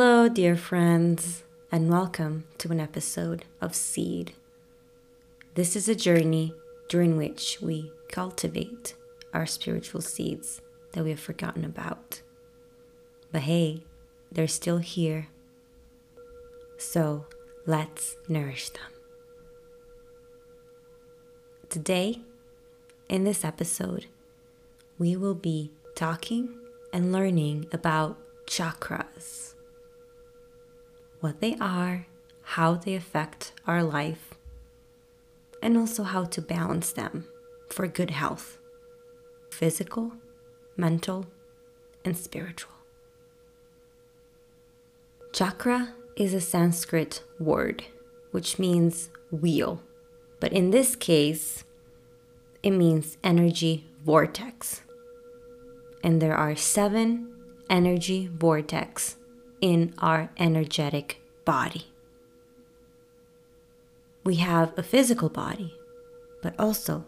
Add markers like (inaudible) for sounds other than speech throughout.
Hello, dear friends, and welcome to an episode of Seed. This is a journey during which we cultivate our spiritual seeds that we have forgotten about. But hey, they're still here. So let's nourish them. Today, in this episode, we will be talking and learning about chakras what they are, how they affect our life, and also how to balance them for good health physical, mental, and spiritual. Chakra is a Sanskrit word which means wheel, but in this case, it means energy vortex. And there are seven energy vortex in our energetic body. We have a physical body, but also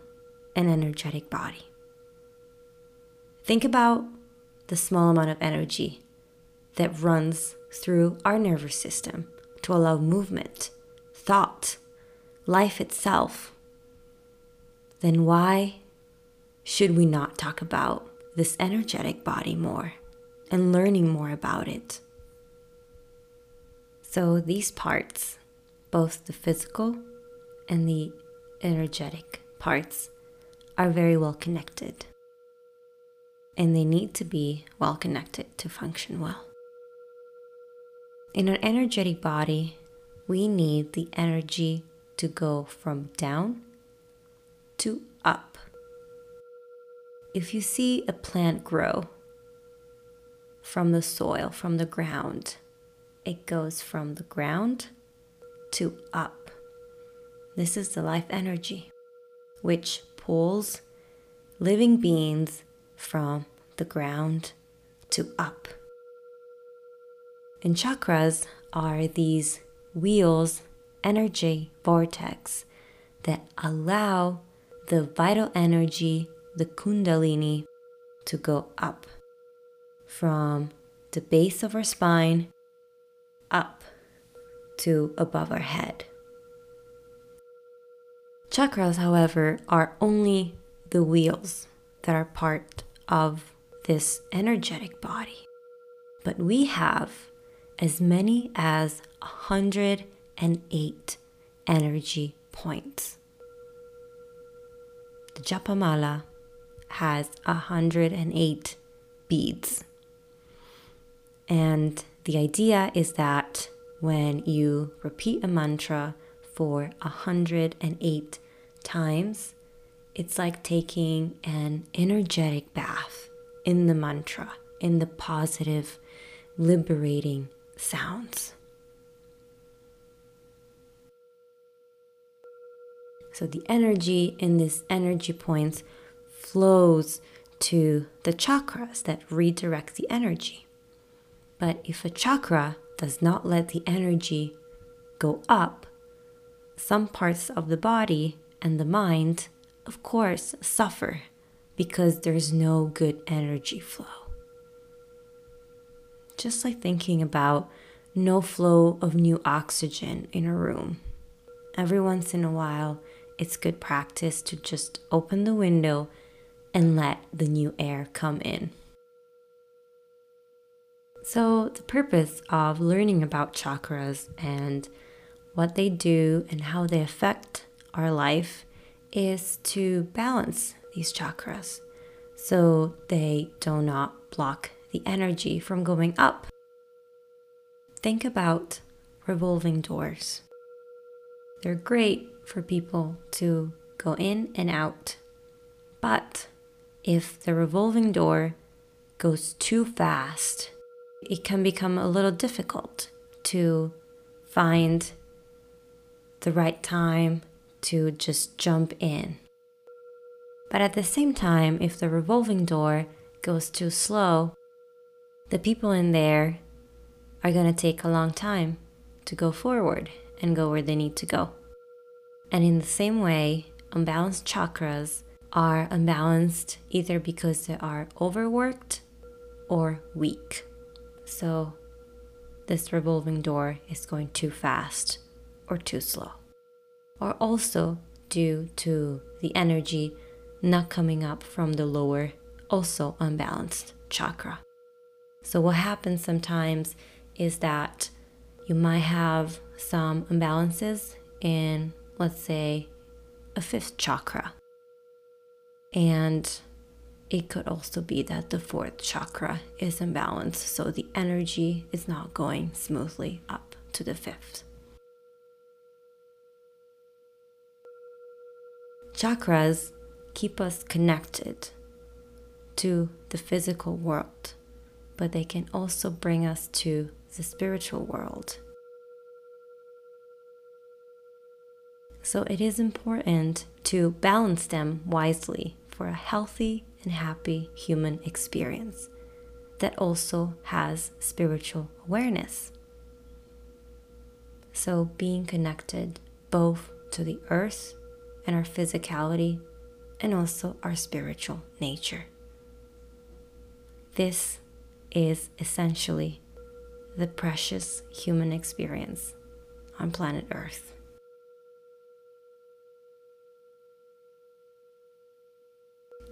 an energetic body. Think about the small amount of energy that runs through our nervous system to allow movement, thought, life itself. Then why should we not talk about this energetic body more and learning more about it? So these parts, both the physical and the energetic parts, are very well connected. And they need to be well connected to function well. In an energetic body, we need the energy to go from down to up. If you see a plant grow from the soil, from the ground, it goes from the ground to up. This is the life energy, which pulls living beings from the ground to up. And chakras are these wheels, energy vortex that allow the vital energy, the kundalini, to go up from the base of our spine to above our head. Chakras, however, are only the wheels that are part of this energetic body. But we have as many as 108 energy points. The Japamala has 108 beads. And the idea is that when you repeat a mantra for 108 times, it's like taking an energetic bath in the mantra, in the positive, liberating sounds. So the energy in these energy points flows to the chakras that redirect the energy. But if a chakra does not let the energy go up, some parts of the body and the mind, of course, suffer because there's no good energy flow. Just like thinking about no flow of new oxygen in a room. Every once in a while, it's good practice to just open the window and let the new air come in. So, the purpose of learning about chakras and what they do and how they affect our life is to balance these chakras so they do not block the energy from going up. Think about revolving doors. They're great for people to go in and out, but if the revolving door goes too fast, it can become a little difficult to find the right time to just jump in. But at the same time, if the revolving door goes too slow, the people in there are going to take a long time to go forward and go where they need to go. And in the same way, unbalanced chakras are unbalanced either because they are overworked or weak. So this revolving door is going too fast or too slow. Or also due to the energy not coming up from the lower, also unbalanced chakra. So, what happens sometimes is that you might have some imbalances in, let's say, a fifth chakra. And it could also be that the fourth chakra is imbalanced, so the energy is not going smoothly up to the fifth. Chakras keep us connected to the physical world, but they can also bring us to the spiritual world. So it is important to balance them wisely for a healthy and happy human experience that also has spiritual awareness. So, being connected both to the earth and our physicality and also our spiritual nature. This is essentially the precious human experience on planet Earth.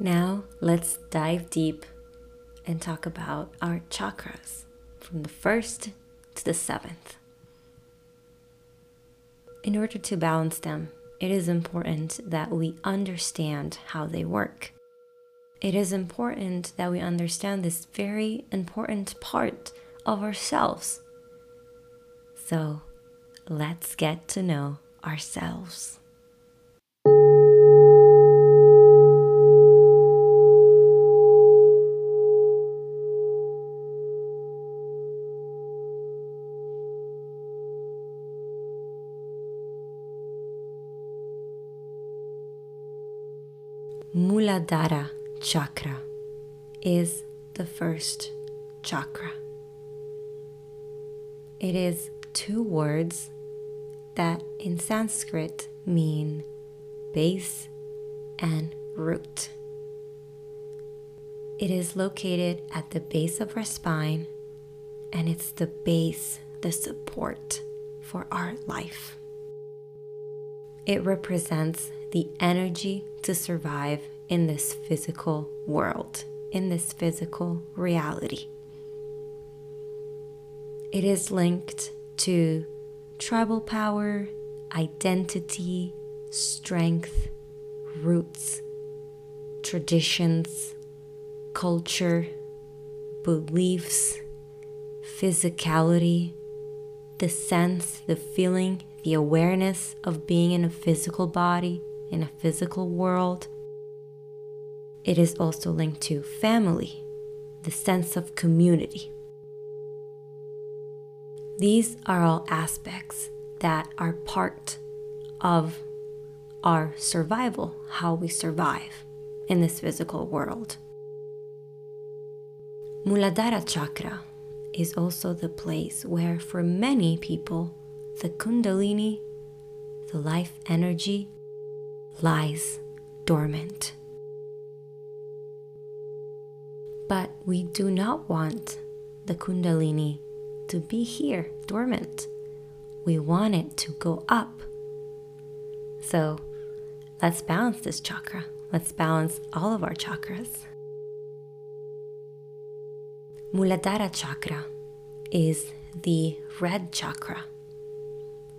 Now, let's dive deep and talk about our chakras from the first to the seventh. In order to balance them, it is important that we understand how they work. It is important that we understand this very important part of ourselves. So, let's get to know ourselves. Muladhara chakra is the first chakra. It is two words that in Sanskrit mean base and root. It is located at the base of our spine and it's the base, the support for our life. It represents the energy to survive in this physical world, in this physical reality. It is linked to tribal power, identity, strength, roots, traditions, culture, beliefs, physicality, the sense, the feeling, the awareness of being in a physical body, in a physical world. It is also linked to family, the sense of community. These are all aspects that are part of our survival, how we survive in this physical world. Muladhara chakra is also the place where, for many people, the Kundalini, the life energy, lies dormant. But we do not want the Kundalini to be here dormant. We want it to go up. So let's balance this chakra. Let's balance all of our chakras. Muladhara chakra is the red chakra,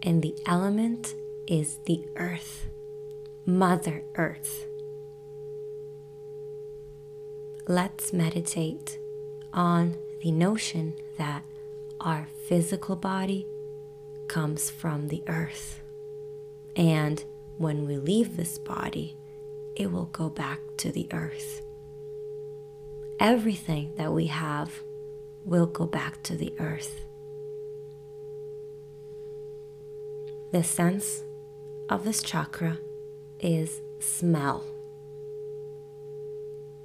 and the element is the earth. Mother Earth. Let's meditate on the notion that our physical body comes from the earth. And when we leave this body, it will go back to the earth. Everything that we have will go back to the earth. The sense of this chakra is smell.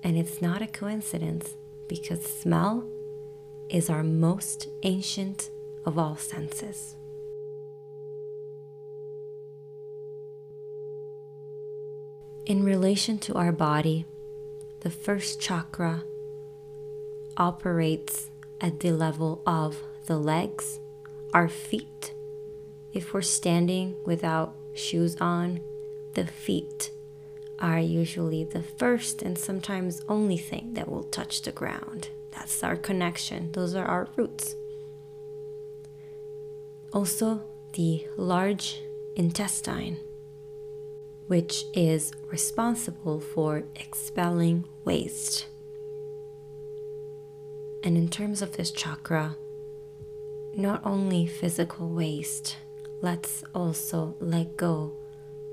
And it's not a coincidence because smell is our most ancient of all senses. In relation to our body, the first chakra operates at the level of the legs our feet. If we're standing without shoes on, the feet are usually the first and sometimes only thing that will touch the ground. That's our connection, those are our roots. Also, the large intestine, which is responsible for expelling waste. And in terms of this chakra, not only physical waste, let's also let go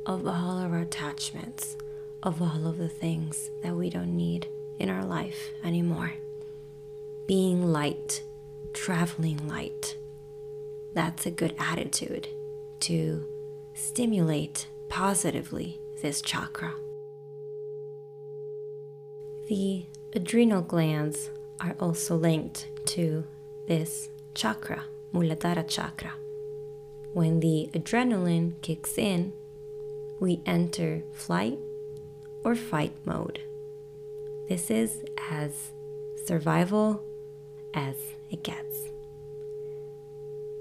of all our attachments, of all of the things that we don't need in our life anymore. Being light, traveling light that's a good attitude to stimulate positively this chakra. The adrenal glands are also linked to this chakra, Muladhara chakra. When the adrenaline kicks in, we enter flight or fight mode. This is as survival as it gets.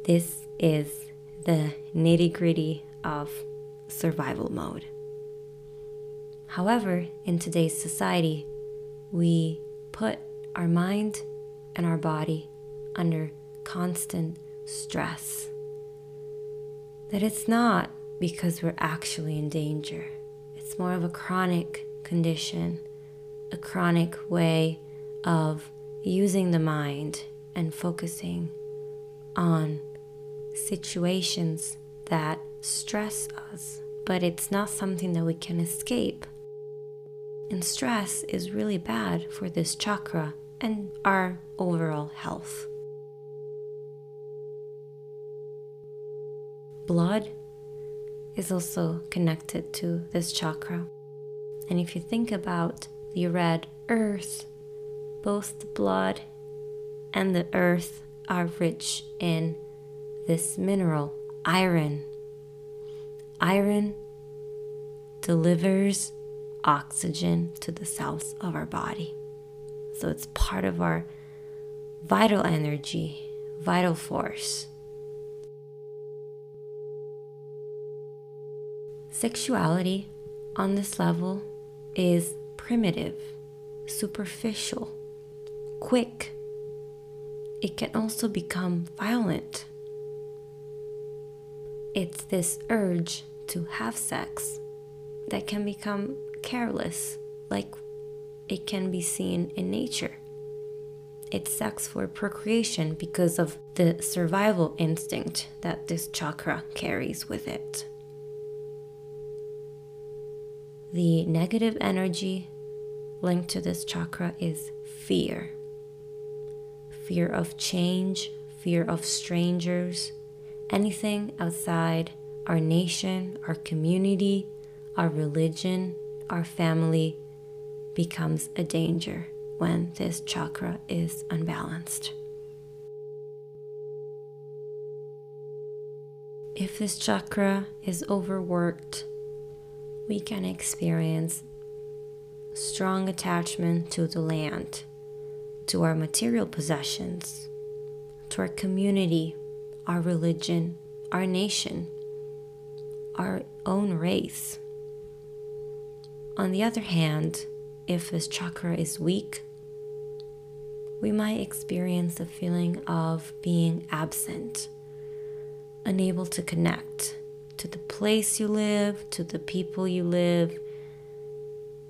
This is the nitty gritty of survival mode. However, in today's society, we put our mind and our body under constant stress. That it's not because we're actually in danger, it's more of a chronic condition, a chronic way of using the mind and focusing on situations that stress us, but it's not something that we can escape. And stress is really bad for this chakra and our overall health. Blood is also connected to this chakra. And if you think about the red earth, both the blood and the earth are rich in this mineral, iron. Iron delivers oxygen to the cells of our body. So it's part of our vital energy, vital force. Sexuality on this level is primitive, superficial, quick. It can also become violent it's this urge to have sex that can become careless, like it can be seen in nature. It's sex for procreation because of the survival instinct that this chakra carries with it. The negative energy linked to this chakra is fear fear of change, fear of strangers, anything outside our nation, our community, our religion, our family becomes a danger when this chakra is unbalanced. If this chakra is overworked, we can experience strong attachment to the land, to our material possessions, to our community, our religion, our nation, our own race. On the other hand, if this chakra is weak, we might experience a feeling of being absent, unable to connect to the place you live, to the people you live,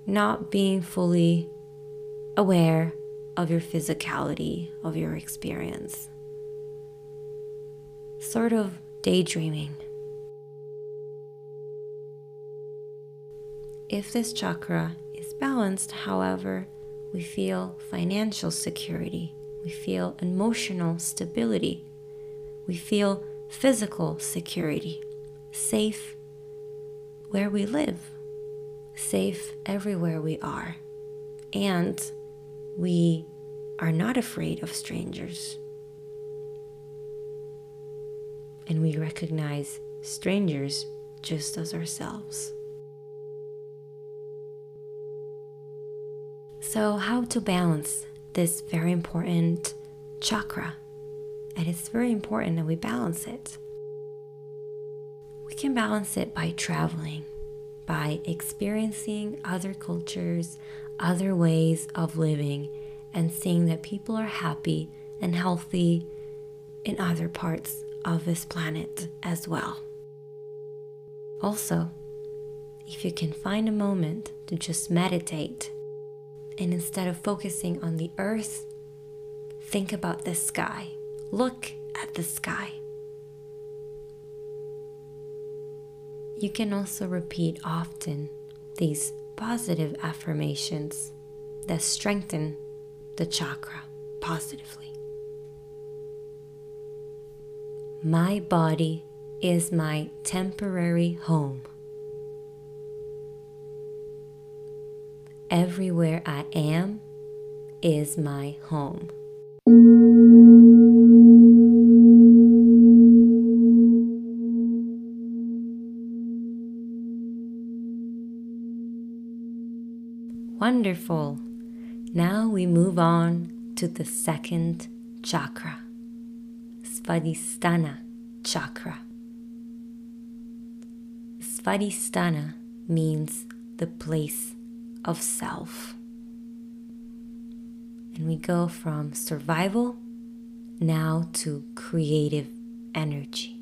not being fully aware of your physicality, of your experience sort of daydreaming. If this chakra is balanced, however, we feel financial security, we feel emotional stability, we feel physical security, safe where we live, safe everywhere we are, and we are not afraid of strangers and we recognize strangers just as ourselves. So, how to balance this very important chakra? and it's very important that we balance it. Can balance it by traveling, by experiencing other cultures, other ways of living, and seeing that people are happy and healthy in other parts of this planet as well. Also, if you can find a moment to just meditate and instead of focusing on the earth, think about the sky. Look at the sky. You can also repeat often these positive affirmations that strengthen the chakra positively. My body is my temporary home. Everywhere I am is my home. Wonderful. Now we move on to the second chakra, Svadhisthana chakra. Svadhisthana means the place of self. And we go from survival now to creative energy.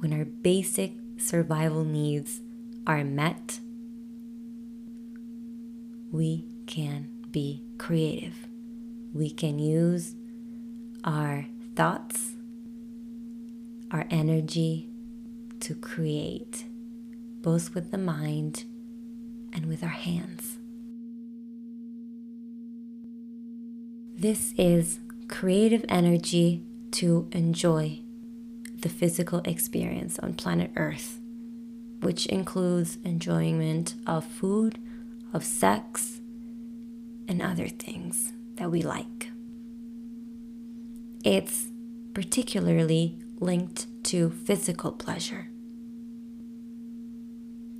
When our basic survival needs are met, we can be creative. We can use our thoughts, our energy to create, both with the mind and with our hands. This is creative energy to enjoy the physical experience on planet Earth, which includes enjoyment of food, of sex, and other things that we like. It's particularly linked to physical pleasure.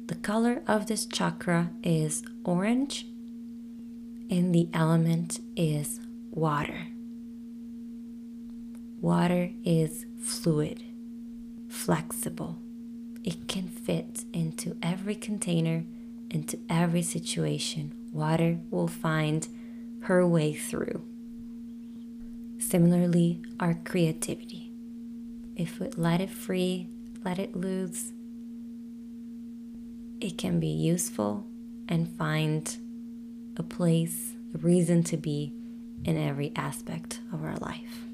The color of this chakra is orange, and the element is water. Water is fluid, flexible. It can fit into every container, into every situation. Water will find her way through. Similarly, our creativity. If we let it free, let it loose, it can be useful and find a place, a reason to be in every aspect of our life.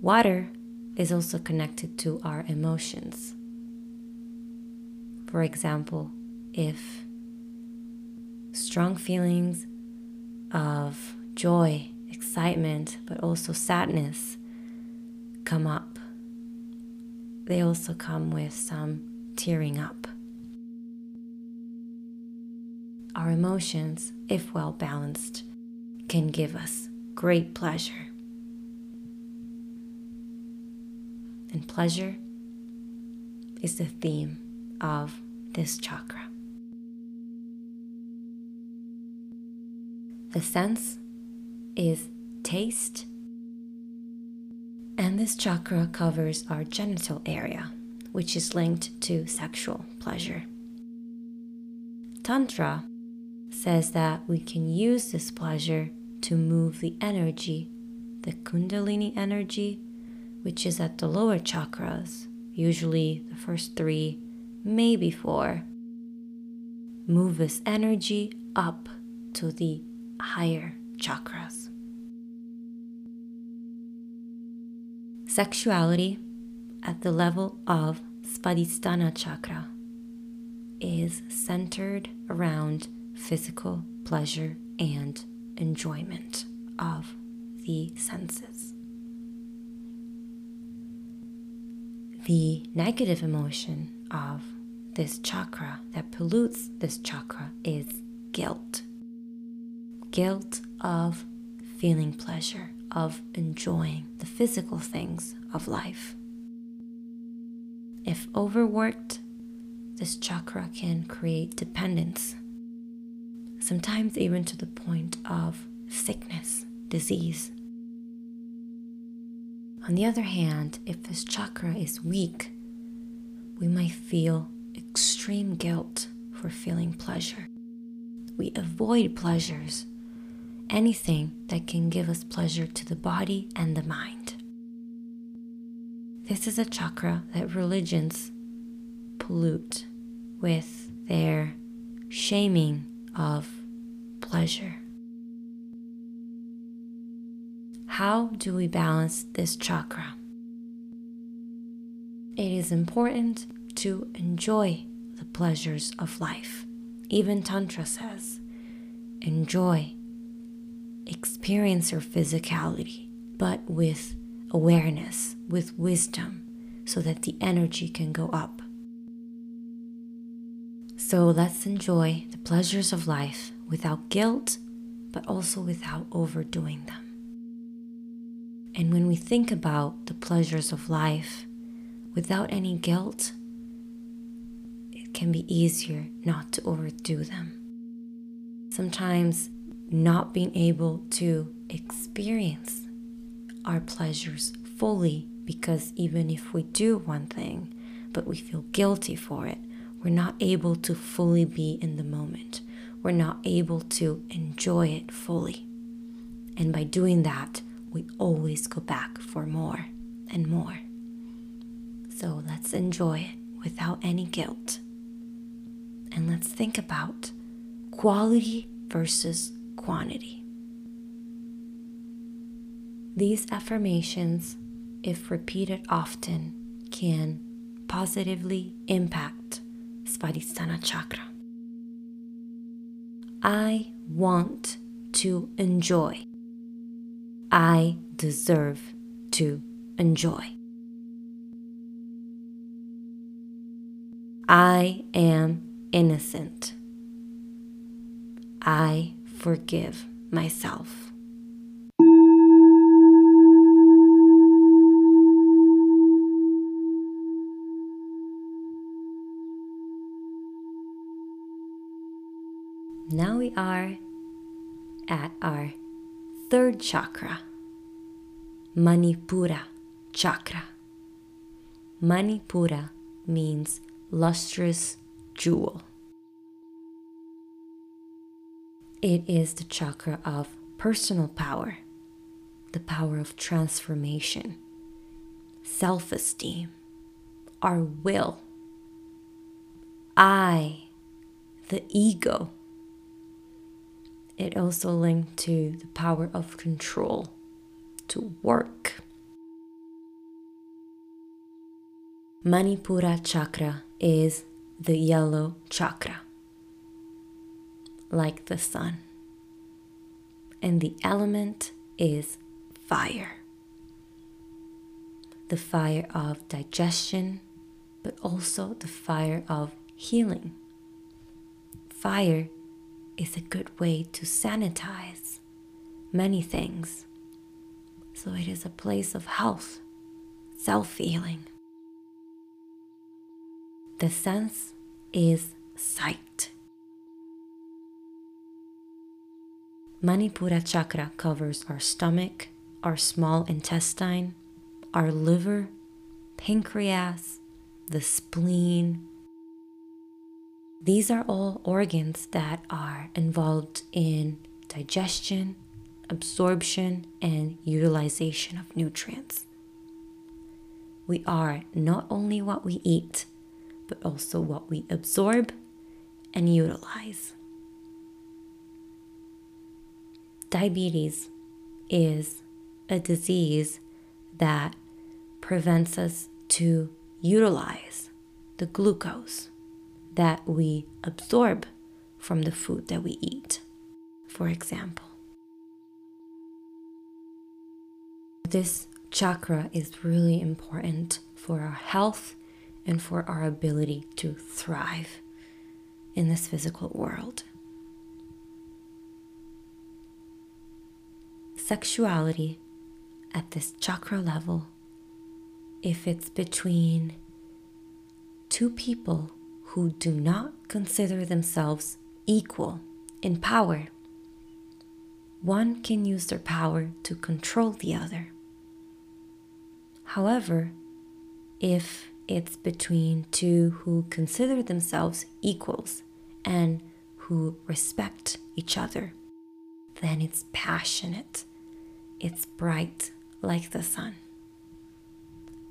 Water is also connected to our emotions. For example, if strong feelings of joy, excitement, but also sadness come up, they also come with some tearing up. our emotions, if well balanced, can give us great pleasure. And pleasure is the theme of this chakra. The sense is taste, and this chakra covers our genital area, which is linked to sexual pleasure. Tantra says that we can use this pleasure to move the energy, the Kundalini energy, which is at the lower chakras, usually the first three, maybe four. Move this energy up to the higher chakras. Sexuality at the level of Svadhisthana chakra is centered around physical pleasure and enjoyment of the senses. The negative emotion of this chakra that pollutes this chakra is guilt. Guilt of feeling pleasure, of enjoying the physical things of life. If overworked, this chakra can create dependence sometimes even to the point of sickness, disease. On the other hand, if this chakra is weak, we might feel extreme guilt for feeling pleasure. We avoid pleasures, anything that can give us pleasure to the body and the mind. This is a chakra that religions pollute with their shaming of pleasure. How do we balance this chakra? It is important to enjoy the pleasures of life. Even Tantra says, enjoy, experience your physicality, but with awareness, with wisdom, so that the energy can go up. So let's enjoy the pleasures of life without guilt, but also without overdoing them. And when we think about the pleasures of life without any guilt, it can be easier not to overdo them. Sometimes not being able to experience our pleasures fully because even if we do one thing, but we feel guilty for it, we're not able to fully be in the moment. We're not able to enjoy it fully. And by doing that, we always go back for more and more. So let's enjoy it without any guilt. And let's think about quality versus quantity. These affirmations, if repeated often, can positively impact Svadhisthana chakra. I want to enjoy. I deserve to enjoy. I am innocent. I forgive myself. Now we are at our third chakra, Manipura chakra. Manipura means lustrous jewel. It is the chakra of personal power, the power of transformation, self esteem, our will. I, the ego it also linked to the power of control, to work. Manipura chakra is the yellow chakra, like the sun. And the element is fire. The fire of digestion, but also the fire of healing. Fire is a good way to sanitize many things. So it is a place of health, self healing. The sense is sight. Manipura chakra covers our stomach, our small intestine, our liver, pancreas, the spleen, these are all organs that are involved in digestion, absorption, and utilization of nutrients. We are not only what we eat, but also what we absorb and utilize. Diabetes is a disease that prevents us to utilize the glucose that we absorb from the food that we eat, for example. This chakra is really important for our health and for our ability to thrive in this physical world. Sexuality at this chakra level, if it's between two people who do not consider themselves equal in power. One can use their power to control the other. However, if it's between two who consider themselves equals and who respect each other, then it's passionate, it's bright like the sun.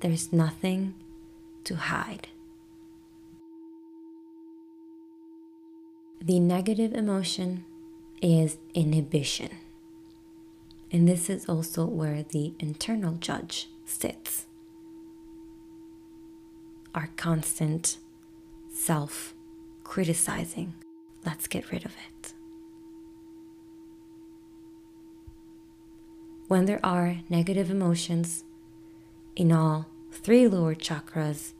There's nothing to hide. The negative emotion is inhibition. And this is also where the internal judge sits. Our constant self criticizing. Let's get rid of it. When there are negative emotions in all three lower chakras,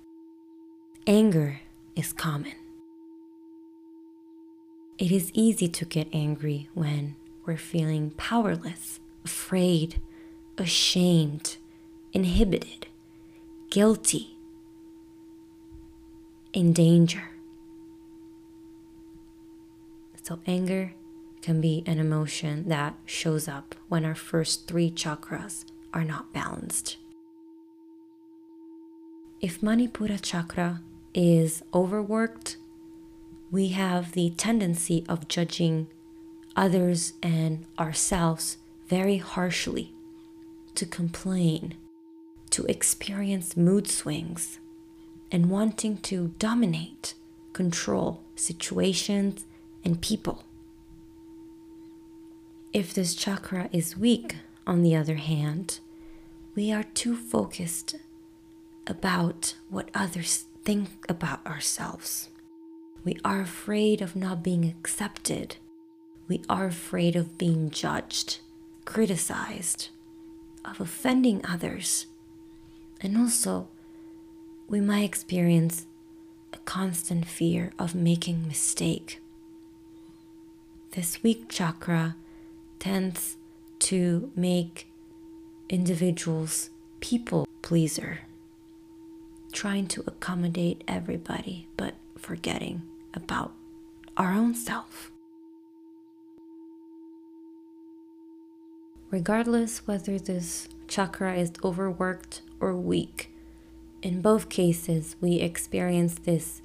anger is common. It is easy to get angry when we're feeling powerless, afraid, ashamed, inhibited, guilty, in danger. So, anger can be an emotion that shows up when our first three chakras are not balanced. If Manipura chakra is overworked, we have the tendency of judging others and ourselves very harshly, to complain, to experience mood swings, and wanting to dominate, control situations and people. If this chakra is weak, on the other hand, we are too focused about what others think about ourselves. We are afraid of not being accepted. We are afraid of being judged, criticized, of offending others. And also, we might experience a constant fear of making mistake. This weak chakra tends to make individuals people pleaser, trying to accommodate everybody, but forgetting about our own self. Regardless whether this chakra is overworked or weak, in both cases we experience this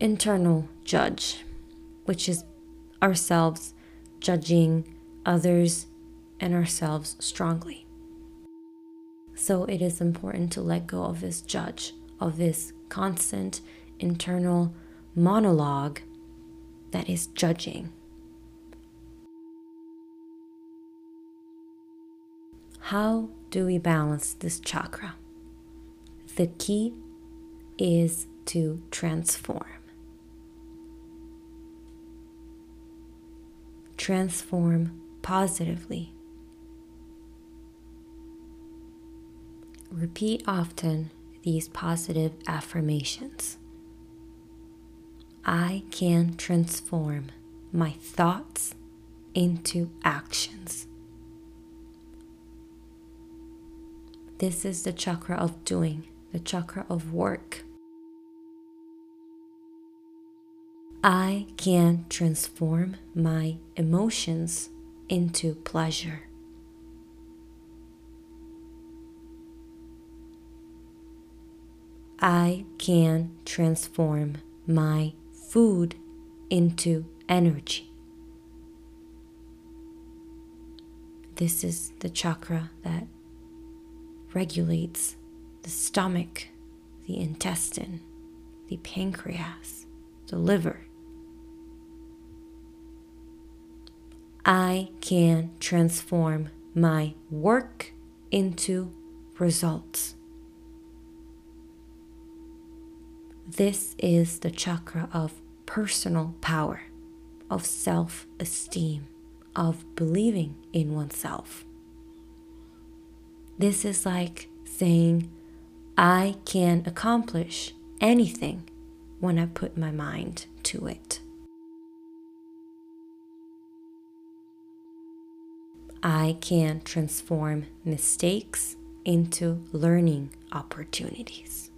internal judge, which is ourselves judging others and ourselves strongly. So it is important to let go of this judge, of this constant internal monologue that is judging. How do we balance this chakra? The key is to transform. Transform positively. Repeat often these positive affirmations. I can transform my thoughts into actions. This is the chakra of doing, the chakra of work. I can transform my emotions into pleasure. I can transform my food into energy. This is the chakra that regulates the stomach, the intestine, the pancreas, the liver. I can transform my work into results. This is the chakra of personal power, of self esteem, of believing in oneself. This is like saying, I can accomplish anything when I put my mind to it. I can transform mistakes into learning opportunities.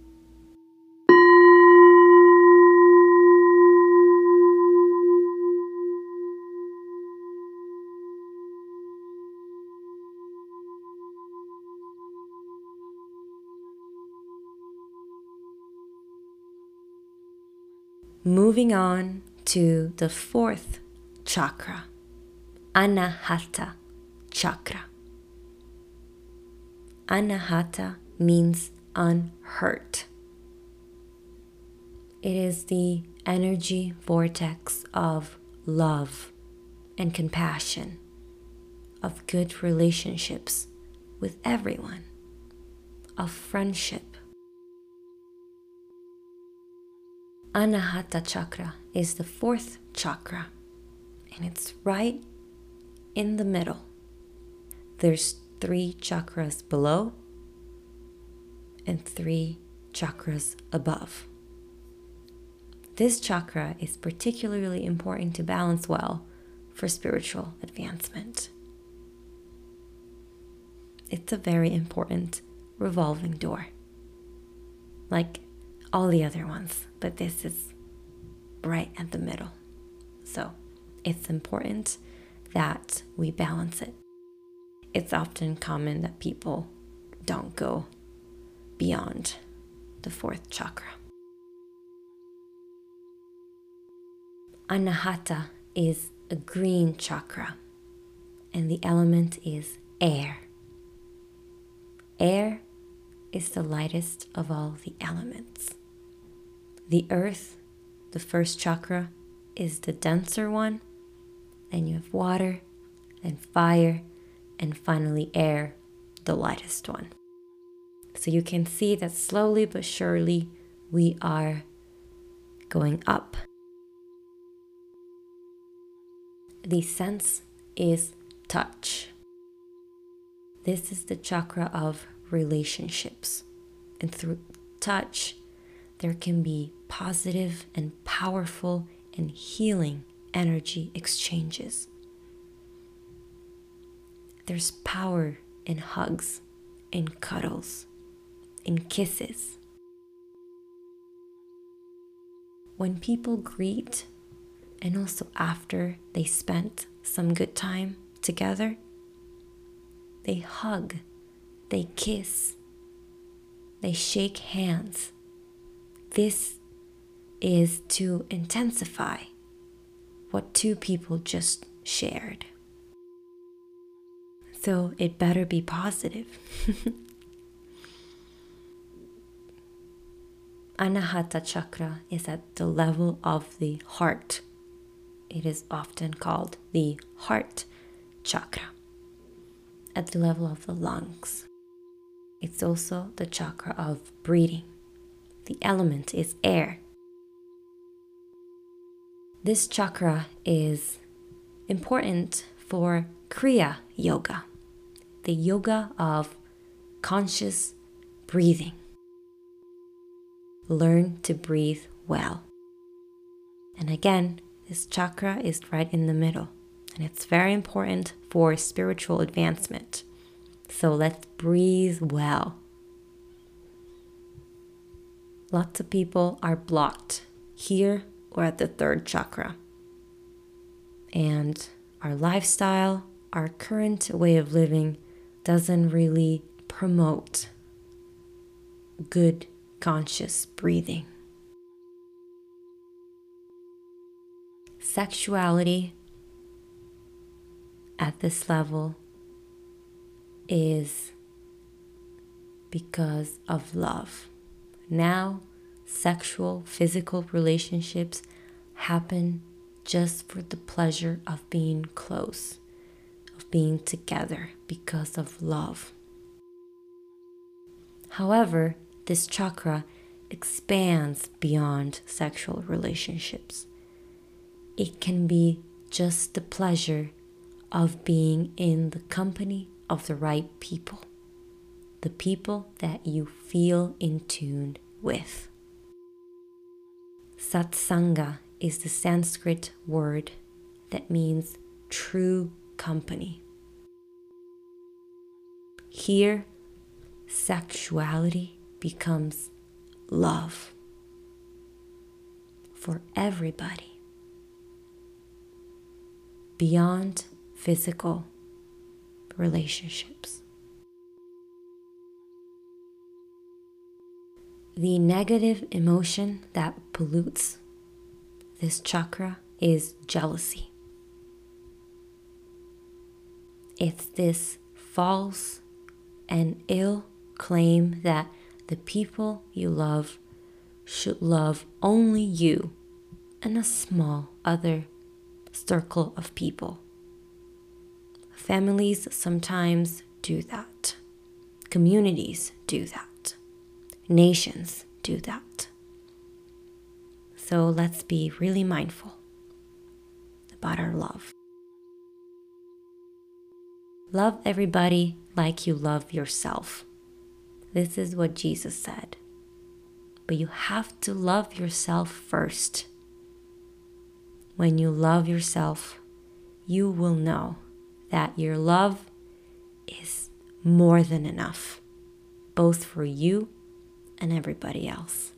Moving on to the fourth chakra, Anahata chakra. Anahata means unhurt. It is the energy vortex of love and compassion, of good relationships with everyone, of friendship. Anahata chakra is the fourth chakra, and it's right in the middle. There's three chakras below and three chakras above. This chakra is particularly important to balance well for spiritual advancement. It's a very important revolving door, like all the other ones, but this is right at the middle. So it's important that we balance it. It's often common that people don't go beyond the fourth chakra. Anahata is a green chakra, and the element is air. Air is the lightest of all the elements. The earth, the first chakra, is the denser one. Then you have water, then fire, and finally air, the lightest one. So you can see that slowly but surely we are going up The sense is touch. This is the chakra of relationships. And through touch, there can be positive and powerful and healing energy exchanges. There's power in hugs, in cuddles, in kisses. When people greet and also after they spent some good time together, they hug, they kiss, they shake hands. This is to intensify what two people just shared. So it better be positive. (laughs) Anahata chakra is at the level of the heart it is often called the heart chakra at the level of the lungs. It's also the chakra of breathing. The element is air. This chakra is important for Kriya Yoga, the yoga of conscious breathing. Learn to breathe well. And again, this chakra is right in the middle, and it's very important for spiritual advancement. So let's breathe well. Lots of people are blocked here or at the third chakra. And our lifestyle, our current way of living doesn't really promote good conscious breathing. sexuality at this level is because of love. Now, sexual, physical relationships happen just for the pleasure of being close, being together because of love. However, this chakra expands beyond sexual relationships it can be just the pleasure of being in the company of the right people, the people that you feel in tune with. Satsanga is the Sanskrit word that means true company. Here, sexuality becomes love for everybody beyond physical relationships. The negative emotion that pollutes this chakra is jealousy. It's this false and ill claim that the people you love should love only you and a small other circle of people. Families sometimes do that. Communities do that. Nations do that. So let's be really mindful about our love. Love everybody like you love yourself. This is what Jesus said. But you have to love yourself first. When you love yourself, you will know that your love is more than enough, both for you and everybody else.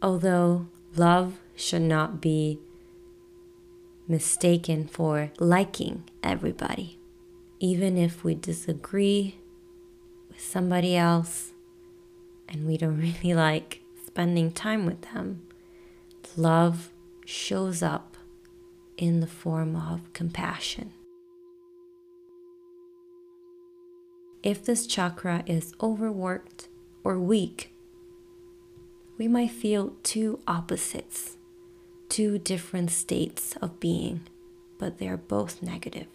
Although love should not be mistaken for liking everybody, even if we disagree with somebody else and we don't (laughs) really like spending time with them, love shows up in the form of compassion. If this chakra is overworked or weak, we might feel two opposites, two different states of being, but they are both negative.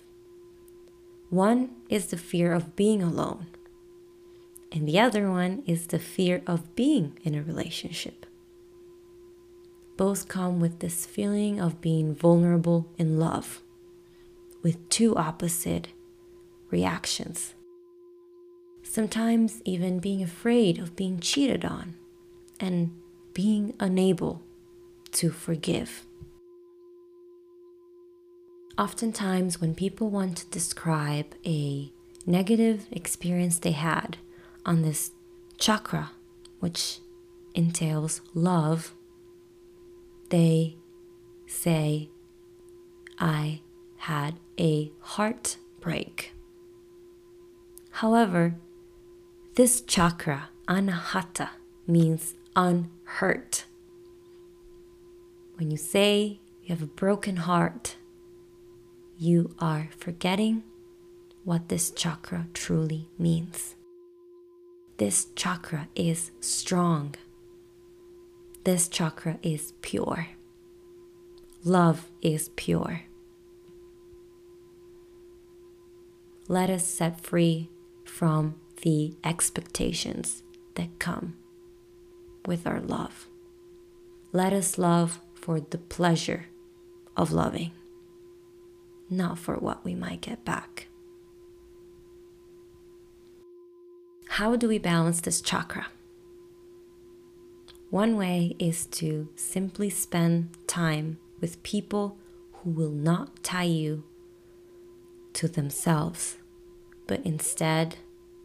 One is the fear of being alone, and the other one is the fear of being in a relationship. Both come with this feeling of being vulnerable in love, with two opposite reactions. Sometimes, even being afraid of being cheated on and being unable to forgive. Oftentimes, when people want to describe a negative experience they had on this chakra, which entails love, they say, I had a heartbreak. However, this chakra, anahata, means unhurt. When you say you have a broken heart, you are forgetting what this chakra truly means. This chakra is strong. This chakra is pure. Love is pure. Let us set free from the expectations that come with our love. Let us love for the pleasure of loving, not for what we might get back. How do we balance this chakra? One way is to simply spend time with people who will not tie you to themselves, but instead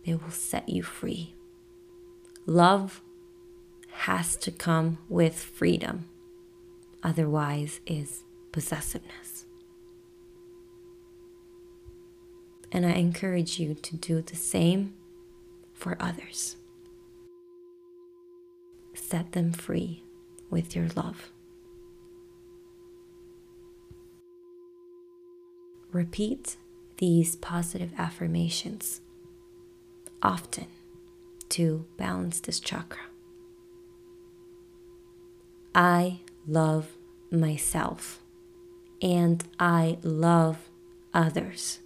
they will set you free. Love has to come with freedom, otherwise, is possessiveness. And I encourage you to do the same for others. Set them free with your love. Repeat these positive affirmations often to balance this chakra. I love myself and I love others.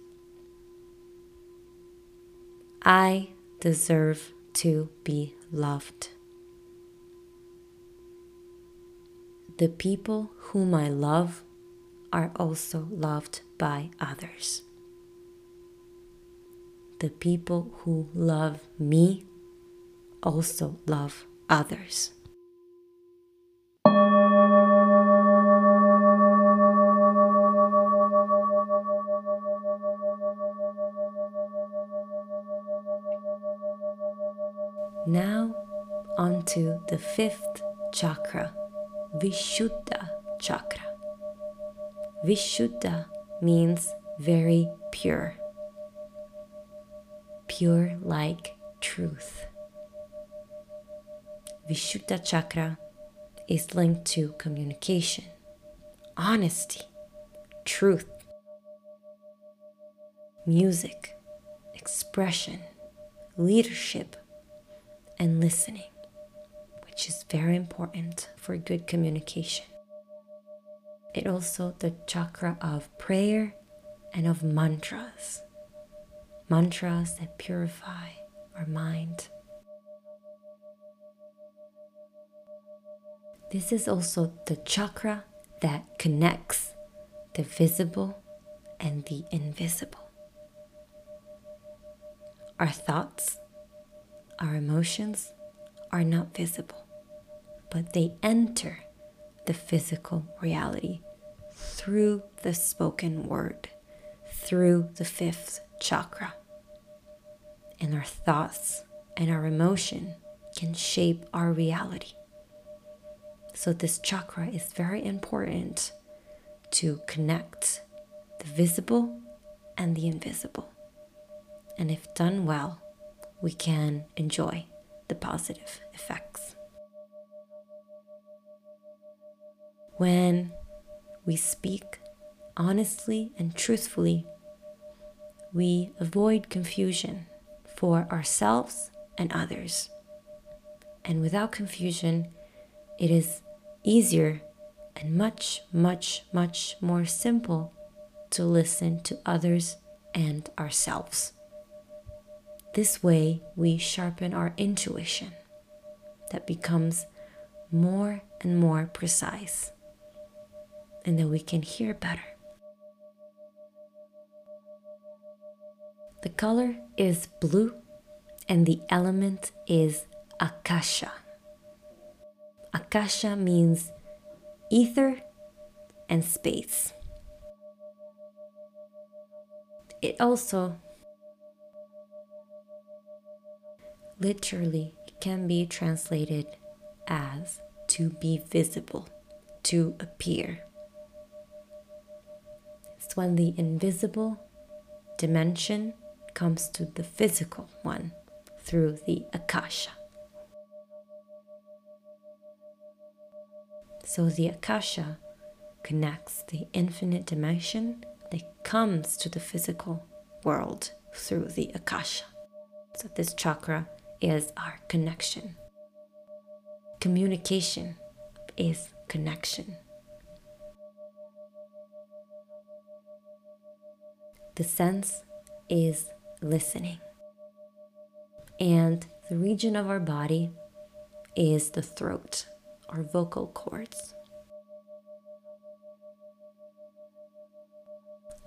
I deserve to be loved. The people whom I love are also loved by others. The people who love me also love others. To the fifth chakra, Vishuddha chakra. Vishuddha means very pure, pure like truth. Vishuddha chakra is linked to communication, honesty, truth, music, expression, leadership, and listening, which is very important for good communication. It also the chakra of prayer and of mantras. Mantras that purify our mind. This is also the chakra that connects the visible and the invisible. Our thoughts, our emotions are not visible, but they enter the physical reality through the spoken word, through the fifth chakra. And our thoughts and our emotion can shape our reality. So, this chakra is very important to connect the visible and the invisible. And if done well, we can enjoy the positive effects. When we speak honestly and truthfully, we avoid confusion for ourselves and others. And without confusion, it is easier and much, much, much more simple to listen to others and ourselves. This way, we sharpen our intuition that becomes more and more precise, and then we can hear better. The color is blue, and the element is akasha. Akasha means ether and space. It also literally it can be translated as to be visible, to appear. When the invisible dimension comes to the physical one through the akasha. So the akasha connects the infinite dimension that comes to the physical world through the akasha. So this chakra is our connection. Communication is connection. The sense is listening. And the region of our body is the throat or vocal cords.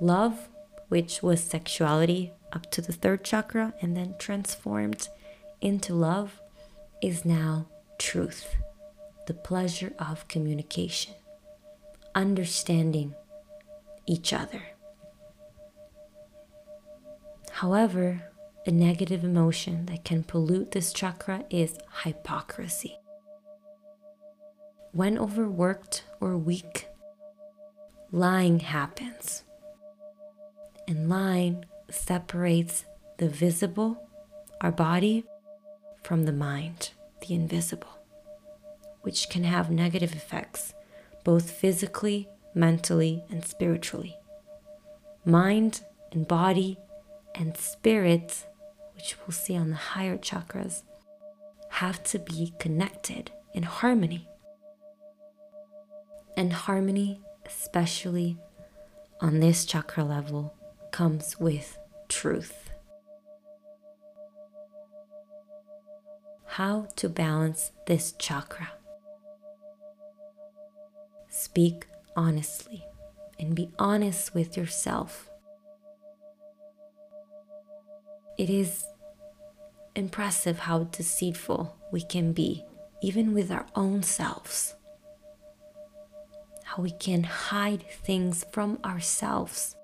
Love, which was sexuality up to the third chakra and then transformed into love is now truth, the pleasure of communication, understanding each other. However, a negative emotion that can pollute this chakra is hypocrisy. When overworked or weak, lying happens. And lying separates the visible, our body, from the mind, the invisible, which can have negative effects both physically, mentally, and spiritually. Mind and body and spirit, which we'll see on the higher chakras, have to be connected in harmony. And harmony, especially on this chakra level, comes with truth. how to balance this chakra. Speak honestly and be honest with yourself. It is impressive how deceitful we can be, even with our own selves. How we can hide things from ourselves.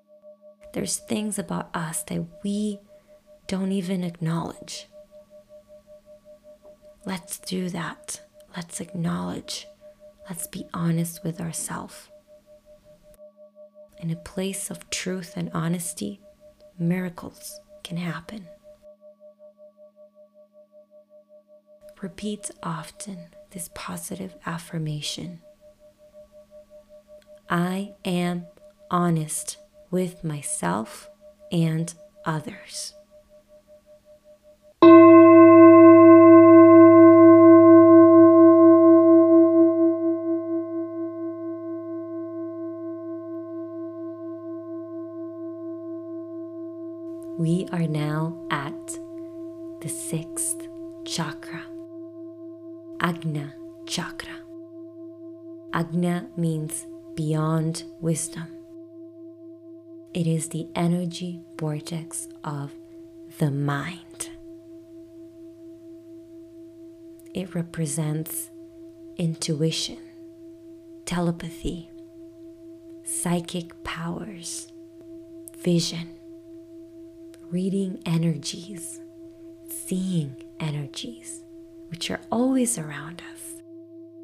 There's things about us that we don't even acknowledge. Let's do that. Let's acknowledge. Let's be honest with ourselves. In a place of truth and honesty, miracles can happen. Repeat often this positive affirmation I am honest with myself and others. It is the energy vortex of the mind. It represents intuition, telepathy, psychic powers, vision, reading energies, seeing energies, which are always around us,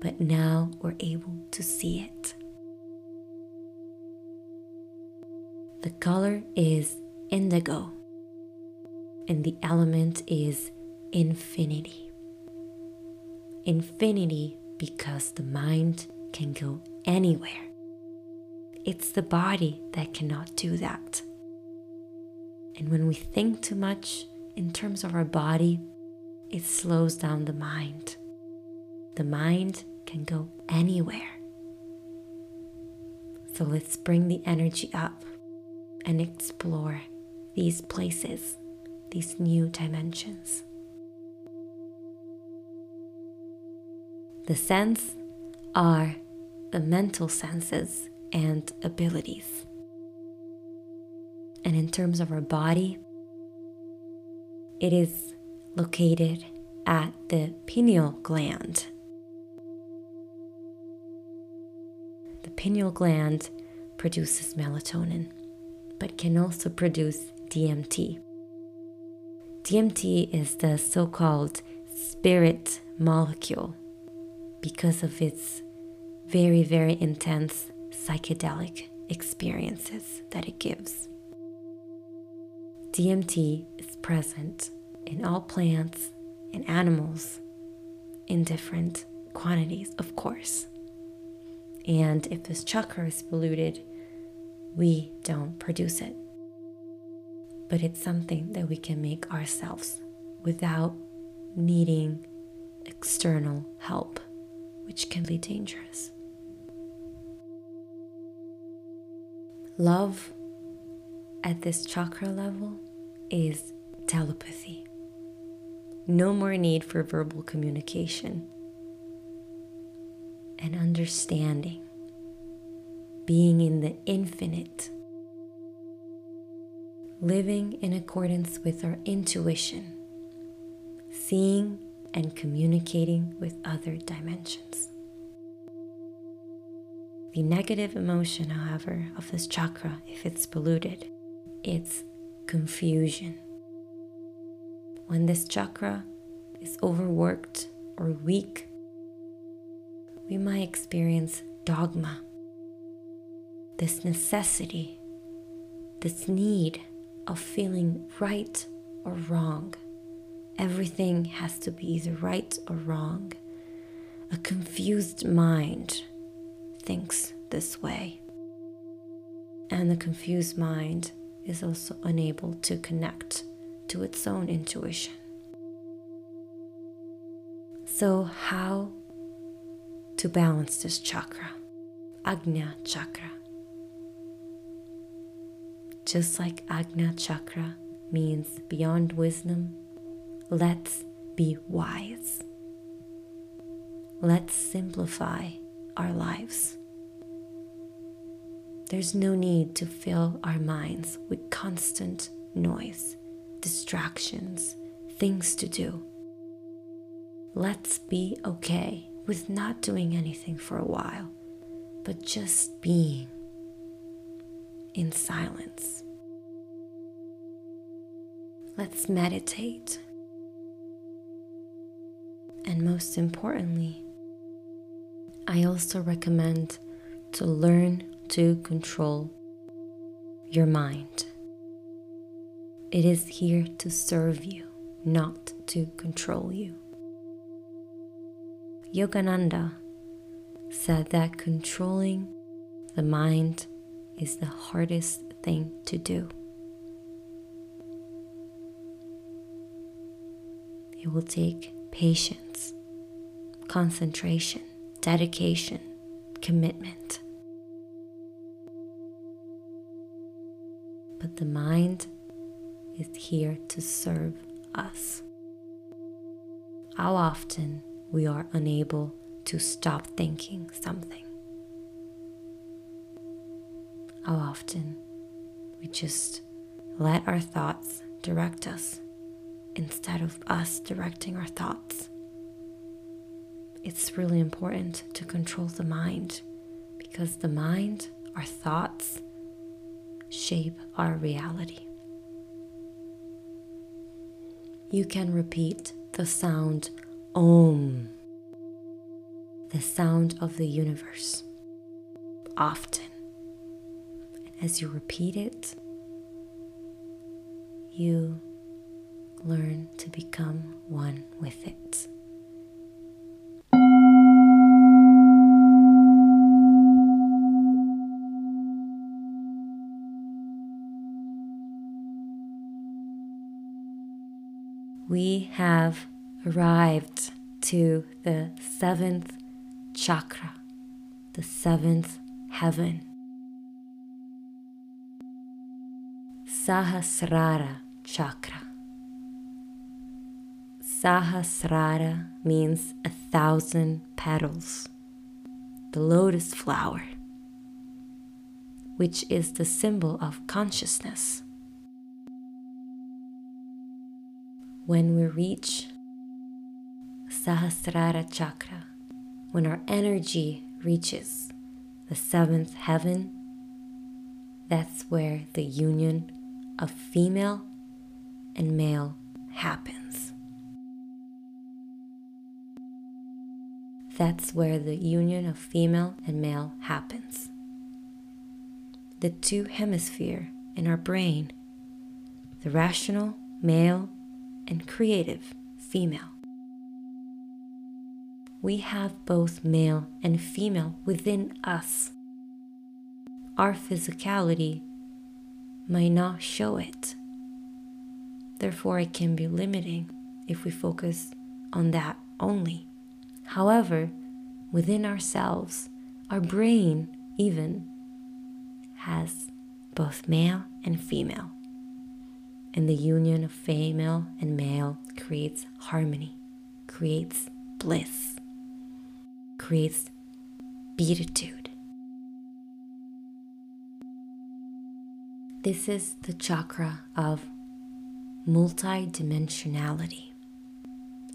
but now we're able to see it. The color is indigo, and the element is infinity. Infinity because the mind can go anywhere. It's the body that cannot do that. And when we think too much in terms of our body, it slows down the mind. The mind can go anywhere. So let's bring the energy up and explore these places, these new dimensions. The sense are the mental senses and abilities. And in terms of our body, it is located at the pineal gland. The pineal gland produces melatonin but can also produce DMT. DMT is the so called spirit molecule because of its very, very intense psychedelic experiences that it gives. DMT is present in all plants and animals in different quantities, of course. And if this chakra is polluted, we don't produce it. But it's something that we can make ourselves without needing external help, which can be dangerous. Love at this chakra level is telepathy. No more need for verbal communication and understanding being in the infinite, living in accordance with our intuition, seeing and communicating with other dimensions. The negative emotion, however, of this chakra, if it's polluted, it's confusion. When this chakra is overworked or weak, we might experience dogma this necessity, this need of feeling right or wrong. Everything has to be either right or wrong. A confused mind thinks this way. And the confused mind is also unable to connect to its own intuition. So, how to balance this chakra? Agnya chakra just like Agna Chakra means beyond wisdom, let's be wise. Let's simplify our lives. There's no need to fill our minds with constant noise, distractions, things to do. Let's be okay with not doing anything for a while, but just being in silence. Let's meditate. And most importantly, I also recommend to learn to control your mind. It is here to serve you, not to control you. Yogananda said that controlling the mind is the hardest thing to do. It will take patience, concentration, dedication, commitment. But the mind is here to serve us. How often we are unable to stop thinking something. How often we just let our thoughts direct us instead of us directing our thoughts. It's really important to control the mind because the mind, our thoughts, shape our reality. You can repeat the sound Om, the sound of the universe, often. As you repeat it, you learn to become one with it. We have arrived to the seventh chakra, the seventh heaven. Sahasrara chakra. Sahasrara means a thousand petals, the lotus flower, which is the symbol of consciousness. When we reach Sahasrara chakra, when our energy reaches the seventh heaven, that's where the union of female and male happens. That's where the union of female and male happens. The two hemisphere in our brain, the rational male and creative female. We have both male and female within us. Our physicality might not show it. Therefore, it can be limiting if we focus on that only. However, within ourselves, our brain even has both male and female. And the union of female and male creates harmony, creates bliss, creates beatitude. This is the chakra of multidimensionality,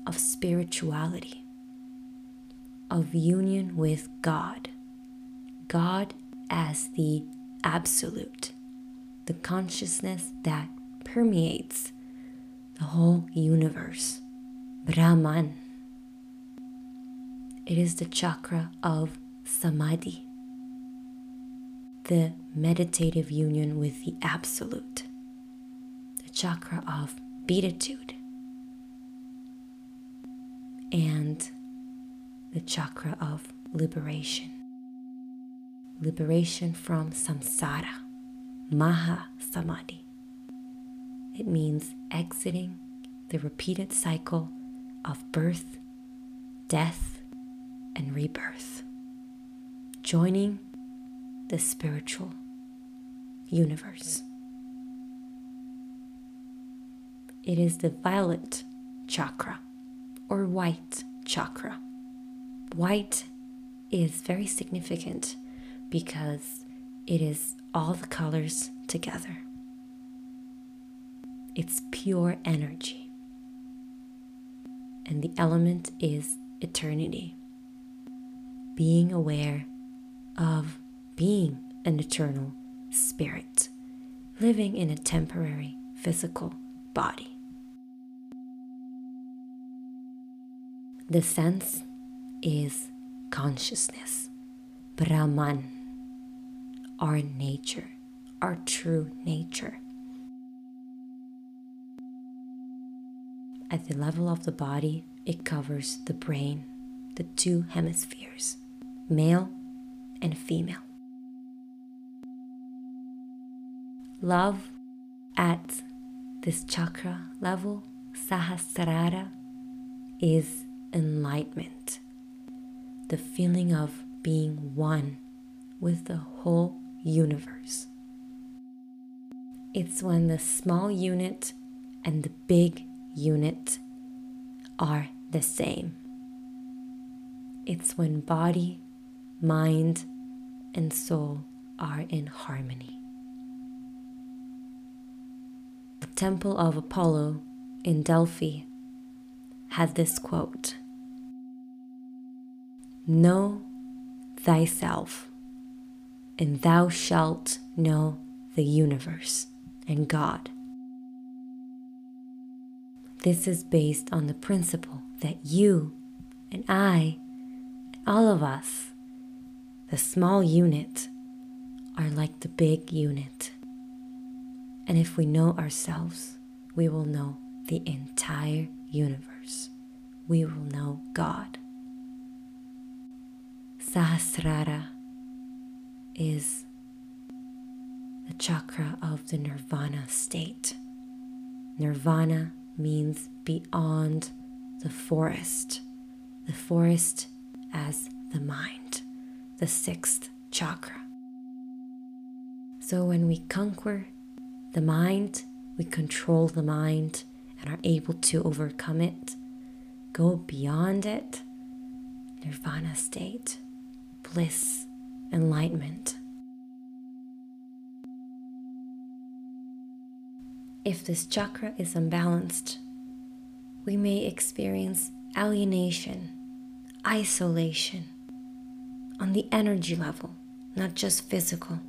of spirituality of union with God. God as the absolute, the consciousness that permeates the whole universe. Brahman. It is the chakra of samadhi, the meditative union with the absolute, the chakra of beatitude, and the chakra of liberation. Liberation from samsara, maha samadhi. It means exiting the repeated cycle of birth, death, and rebirth, joining the spiritual universe. It is the violet chakra or white chakra White is very significant because it is all the colors together. It's pure energy. And the element is eternity. Being aware of being an eternal spirit, living in a temporary physical body. The sense is consciousness, Brahman, our nature, our true nature. At the level of the body, it covers the brain, the two hemispheres, male and female. Love at this chakra level, Sahasrara, is enlightenment, the feeling of being one with the whole universe. It's when the small unit and the big unit are the same. It's when body, mind, and soul are in harmony. The Temple of Apollo in Delphi had this quote Know thyself, and thou shalt know the universe and God. This is based on the principle that you and I, and all of us, the small unit, are like the big unit. And if we know ourselves, we will know the entire universe. We will know God. Sahasrara is the chakra of the nirvana state. Nirvana means beyond the forest, the forest as the mind, the sixth chakra. So when we conquer the mind, we control the mind and are able to overcome it, go beyond it, nirvana state, bliss, enlightenment. If this chakra is unbalanced, we may experience alienation, isolation on the energy level, not just physical,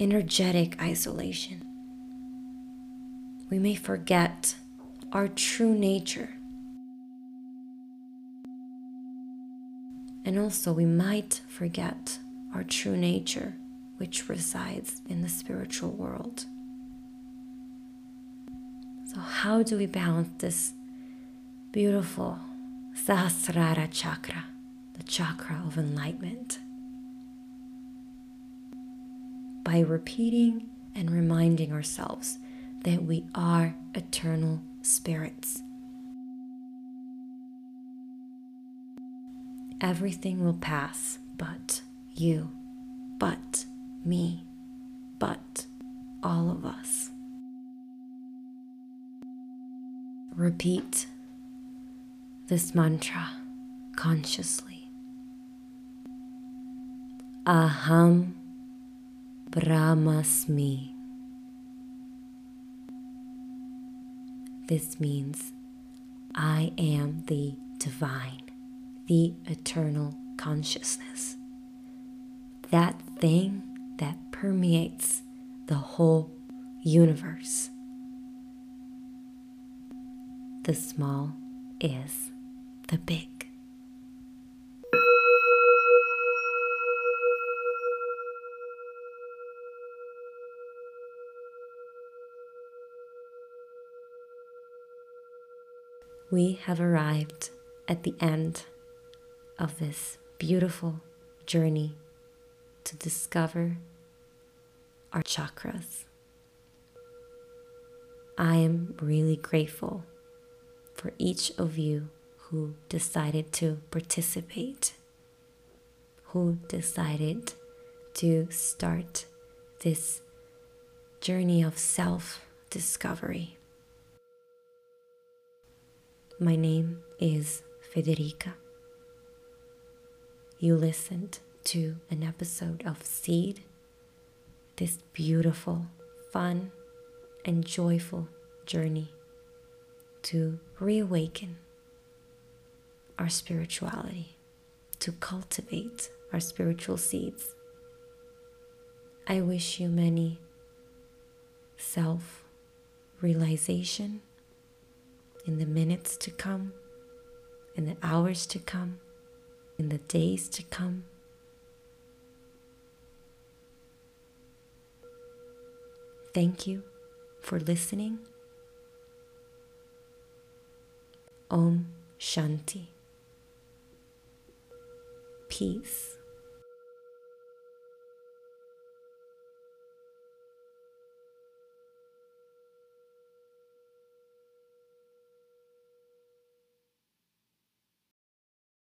energetic isolation. We may forget our true nature. And also, we might forget our true nature, which resides in the spiritual world. So, how do we balance this beautiful Sahasrara chakra, the chakra of enlightenment? By repeating and reminding ourselves that we are eternal spirits. Everything will pass, but you, but me, but all of us. Repeat this mantra consciously. Aham Brahmasmi. This means I am the divine, the eternal consciousness. That thing that permeates the whole universe the small is the big. We have arrived at the end of this beautiful journey to discover our chakras. I am really grateful for each of you who decided to participate, who decided to start this journey of self discovery. My name is Federica. You listened to an episode of Seed, this beautiful, fun, and joyful journey to reawaken our spirituality, to cultivate our spiritual seeds. I wish you many self realization in the minutes to come, in the hours to come, in the days to come. Thank you for listening Om Shanti. peace.